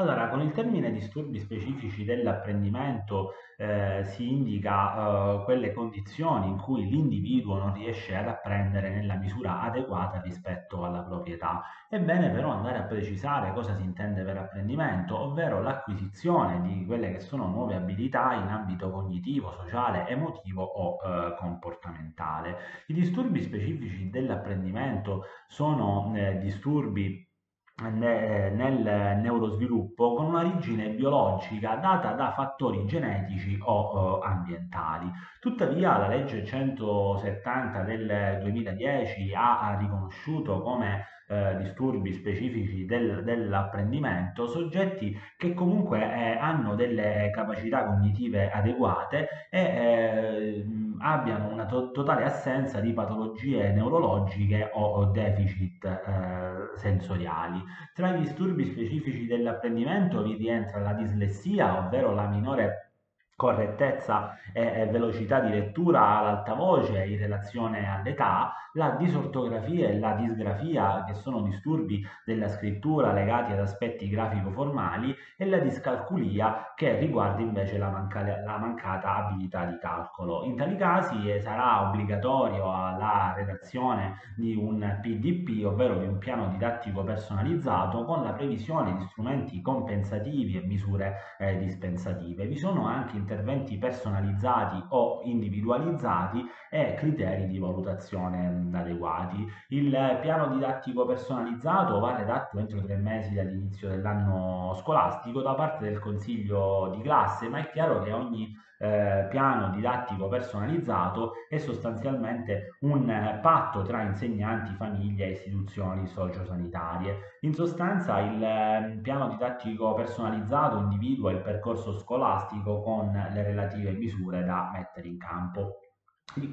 Allora, con il termine disturbi specifici dell'apprendimento eh, si indica eh, quelle condizioni in cui l'individuo non riesce ad apprendere nella misura adeguata rispetto alla proprietà. È bene però andare a precisare cosa si intende per apprendimento, ovvero l'acquisizione di quelle che sono nuove abilità in ambito cognitivo, sociale, emotivo o eh, comportamentale. I disturbi specifici dell'apprendimento sono eh, disturbi nel neurosviluppo con un'origine biologica data da fattori genetici o ambientali. Tuttavia la legge 170 del 2010 ha riconosciuto come eh, disturbi specifici del, dell'apprendimento, soggetti che comunque eh, hanno delle capacità cognitive adeguate e eh, abbiano una to- totale assenza di patologie neurologiche o, o deficit eh, sensoriali. Tra i disturbi specifici dell'apprendimento vi rientra la dislessia, ovvero la minore correttezza e velocità di lettura ad alta voce in relazione all'età, la disortografia e la disgrafia, che sono disturbi della scrittura legati ad aspetti grafico-formali, e la discalculia, che riguarda invece la, manca- la mancata abilità di calcolo. In tali casi eh, sarà obbligatorio la redazione di un PDP, ovvero di un piano didattico personalizzato, con la previsione di strumenti compensativi e misure eh, dispensative. Vi sono anche interventi personalizzati o individualizzati e criteri di valutazione adeguati. Il piano didattico personalizzato va redatto entro tre mesi dall'inizio dell'anno scolastico da parte del consiglio di classe, ma è chiaro che ogni eh, piano didattico personalizzato è sostanzialmente un eh, patto tra insegnanti, famiglie e istituzioni sociosanitarie. In sostanza il eh, piano didattico personalizzato individua il percorso scolastico con le relative misure da mettere in campo.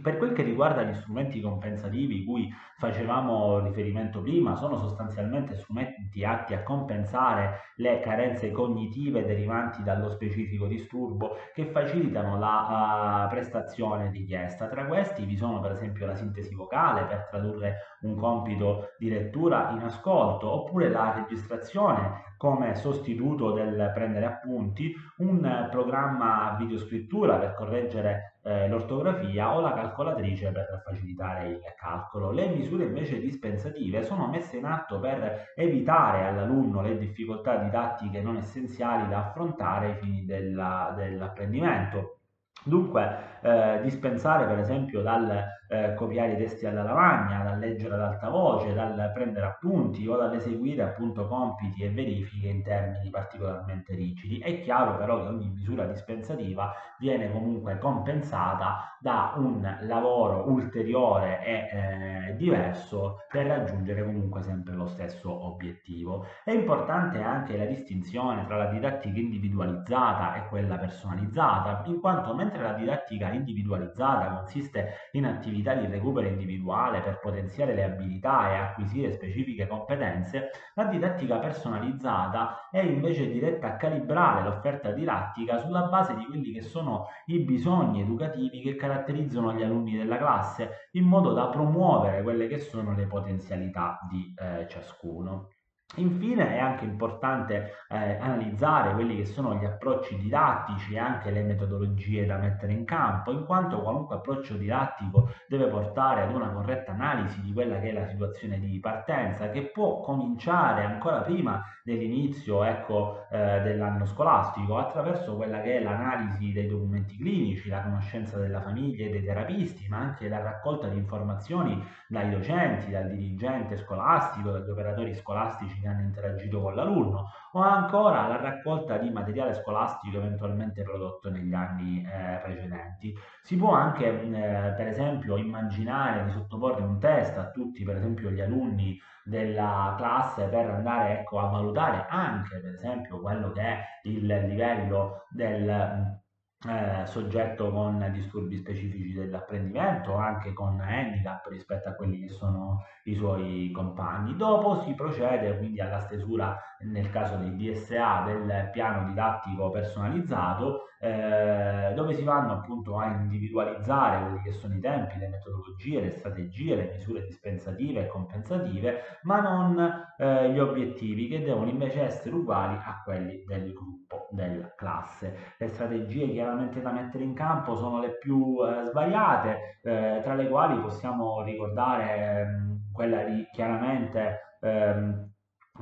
Per quel che riguarda gli strumenti compensativi cui facevamo riferimento prima, sono sostanzialmente strumenti atti a compensare le carenze cognitive derivanti dallo specifico disturbo che facilitano la uh, prestazione richiesta. Tra questi vi sono per esempio la sintesi vocale per tradurre un compito di lettura in ascolto oppure la registrazione come sostituto del prendere appunti, un programma videoscrittura per correggere eh, l'ortografia o la calcolatrice per facilitare il calcolo. Le misure invece dispensative sono messe in atto per evitare all'alunno le difficoltà didattiche non essenziali da affrontare ai fini della, dell'apprendimento. Dunque, eh, dispensare per esempio dal eh, copiare i testi alla lavagna, dal leggere ad alta voce, dal prendere appunti o dall'eseguire appunto compiti e verifiche in termini particolarmente rigidi. È chiaro però che ogni misura dispensativa viene comunque compensata da un lavoro ulteriore e eh, diverso per raggiungere comunque sempre lo stesso obiettivo. È importante anche la distinzione tra la didattica individualizzata e quella personalizzata, in quanto mentre la didattica individualizzata consiste in attività di recupero individuale per potenziare le abilità e acquisire specifiche competenze, la didattica personalizzata è invece diretta a calibrare l'offerta didattica sulla base di quelli che sono i bisogni educativi che caratterizzano gli alunni della classe, in modo da promuovere quelle che sono le potenzialità di eh, ciascuno. Infine è anche importante eh, analizzare quelli che sono gli approcci didattici e anche le metodologie da mettere in campo, in quanto qualunque approccio didattico deve portare ad una corretta analisi di quella che è la situazione di partenza, che può cominciare ancora prima dell'inizio ecco, eh, dell'anno scolastico, attraverso quella che è l'analisi dei documenti clinici, la conoscenza della famiglia e dei terapisti, ma anche la raccolta di informazioni dai docenti, dal dirigente scolastico, dagli operatori scolastici che hanno interagito con l'alunno o ancora la raccolta di materiale scolastico eventualmente prodotto negli anni eh, precedenti. Si può anche eh, per esempio immaginare di sottoporre un test a tutti per esempio gli alunni della classe per andare ecco, a valutare anche per esempio quello che è il livello del eh, soggetto con disturbi specifici dell'apprendimento, anche con handicap rispetto a quelli che sono i suoi compagni. Dopo si procede quindi alla stesura, nel caso dei DSA, del piano didattico personalizzato, eh, dove si vanno appunto a individualizzare quelli che sono i tempi, le metodologie, le strategie, le misure dispensative e compensative, ma non eh, gli obiettivi che devono invece essere uguali a quelli del gruppo, della classe. Le strategie chiaramente da mettere in campo sono le più eh, svariate, eh, tra le quali possiamo ricordare ehm, quella di chiaramente ehm,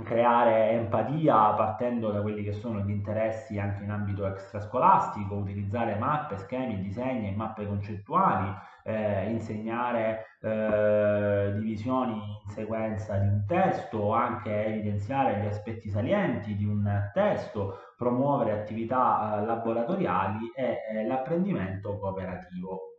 creare empatia partendo da quelli che sono gli interessi anche in ambito extrascolastico, utilizzare mappe, schemi, disegni e mappe concettuali, eh, insegnare eh, divisioni in sequenza di un testo anche evidenziare gli aspetti salienti di un testo, promuovere attività eh, laboratoriali e eh, l'apprendimento cooperativo.